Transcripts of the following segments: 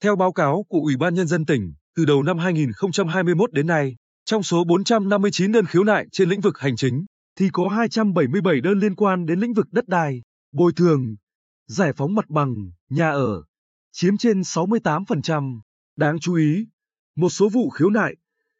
Theo báo cáo của Ủy ban Nhân dân tỉnh, từ đầu năm 2021 đến nay, trong số 459 đơn khiếu nại trên lĩnh vực hành chính, thì có 277 đơn liên quan đến lĩnh vực đất đai, bồi thường, giải phóng mặt bằng, nhà ở, chiếm trên 68%. Đáng chú ý, một số vụ khiếu nại,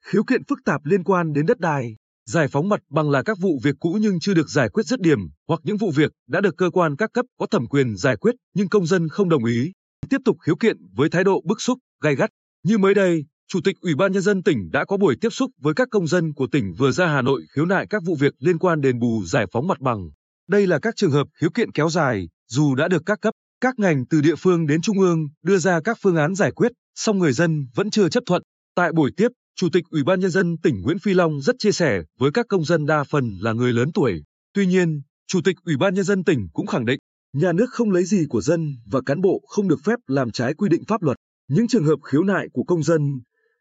khiếu kiện phức tạp liên quan đến đất đai, giải phóng mặt bằng là các vụ việc cũ nhưng chưa được giải quyết dứt điểm, hoặc những vụ việc đã được cơ quan các cấp có thẩm quyền giải quyết nhưng công dân không đồng ý, tiếp tục khiếu kiện với thái độ bức xúc, gay gắt. Như mới đây, Chủ tịch Ủy ban Nhân dân tỉnh đã có buổi tiếp xúc với các công dân của tỉnh vừa ra Hà Nội khiếu nại các vụ việc liên quan đền bù giải phóng mặt bằng. Đây là các trường hợp khiếu kiện kéo dài, dù đã được các cấp, các ngành từ địa phương đến trung ương đưa ra các phương án giải quyết, song người dân vẫn chưa chấp thuận. Tại buổi tiếp, Chủ tịch Ủy ban Nhân dân tỉnh Nguyễn Phi Long rất chia sẻ với các công dân đa phần là người lớn tuổi. Tuy nhiên, Chủ tịch Ủy ban Nhân dân tỉnh cũng khẳng định, nhà nước không lấy gì của dân và cán bộ không được phép làm trái quy định pháp luật. Những trường hợp khiếu nại của công dân,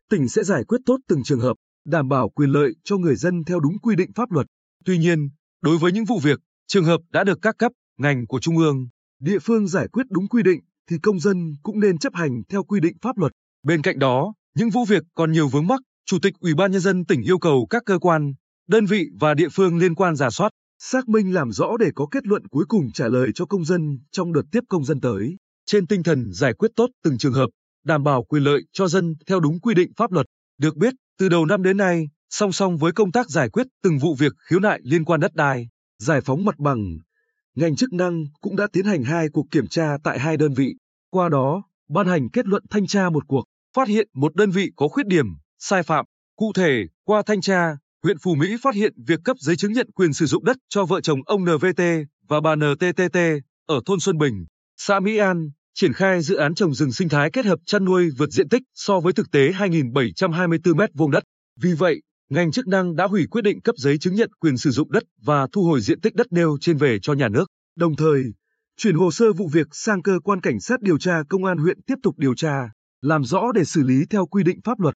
tỉnh sẽ giải quyết tốt từng trường hợp, đảm bảo quyền lợi cho người dân theo đúng quy định pháp luật. Tuy nhiên, đối với những vụ việc, trường hợp đã được các cấp, ngành của trung ương, địa phương giải quyết đúng quy định thì công dân cũng nên chấp hành theo quy định pháp luật. Bên cạnh đó, những vụ việc còn nhiều vướng mắc, Chủ tịch Ủy ban nhân dân tỉnh yêu cầu các cơ quan, đơn vị và địa phương liên quan giả soát, xác minh làm rõ để có kết luận cuối cùng trả lời cho công dân trong đợt tiếp công dân tới, trên tinh thần giải quyết tốt từng trường hợp, đảm bảo quyền lợi cho dân theo đúng quy định pháp luật. Được biết, từ đầu năm đến nay, song song với công tác giải quyết từng vụ việc khiếu nại liên quan đất đai, giải phóng mặt bằng, ngành chức năng cũng đã tiến hành hai cuộc kiểm tra tại hai đơn vị. Qua đó, ban hành kết luận thanh tra một cuộc, phát hiện một đơn vị có khuyết điểm, sai phạm. Cụ thể, qua thanh tra, huyện Phú Mỹ phát hiện việc cấp giấy chứng nhận quyền sử dụng đất cho vợ chồng ông NVT và bà NTTT ở thôn Xuân Bình, xã Mỹ An, triển khai dự án trồng rừng sinh thái kết hợp chăn nuôi vượt diện tích so với thực tế 2.724 m2 đất. Vì vậy, ngành chức năng đã hủy quyết định cấp giấy chứng nhận quyền sử dụng đất và thu hồi diện tích đất nêu trên về cho nhà nước. Đồng thời, chuyển hồ sơ vụ việc sang cơ quan cảnh sát điều tra công an huyện tiếp tục điều tra, làm rõ để xử lý theo quy định pháp luật.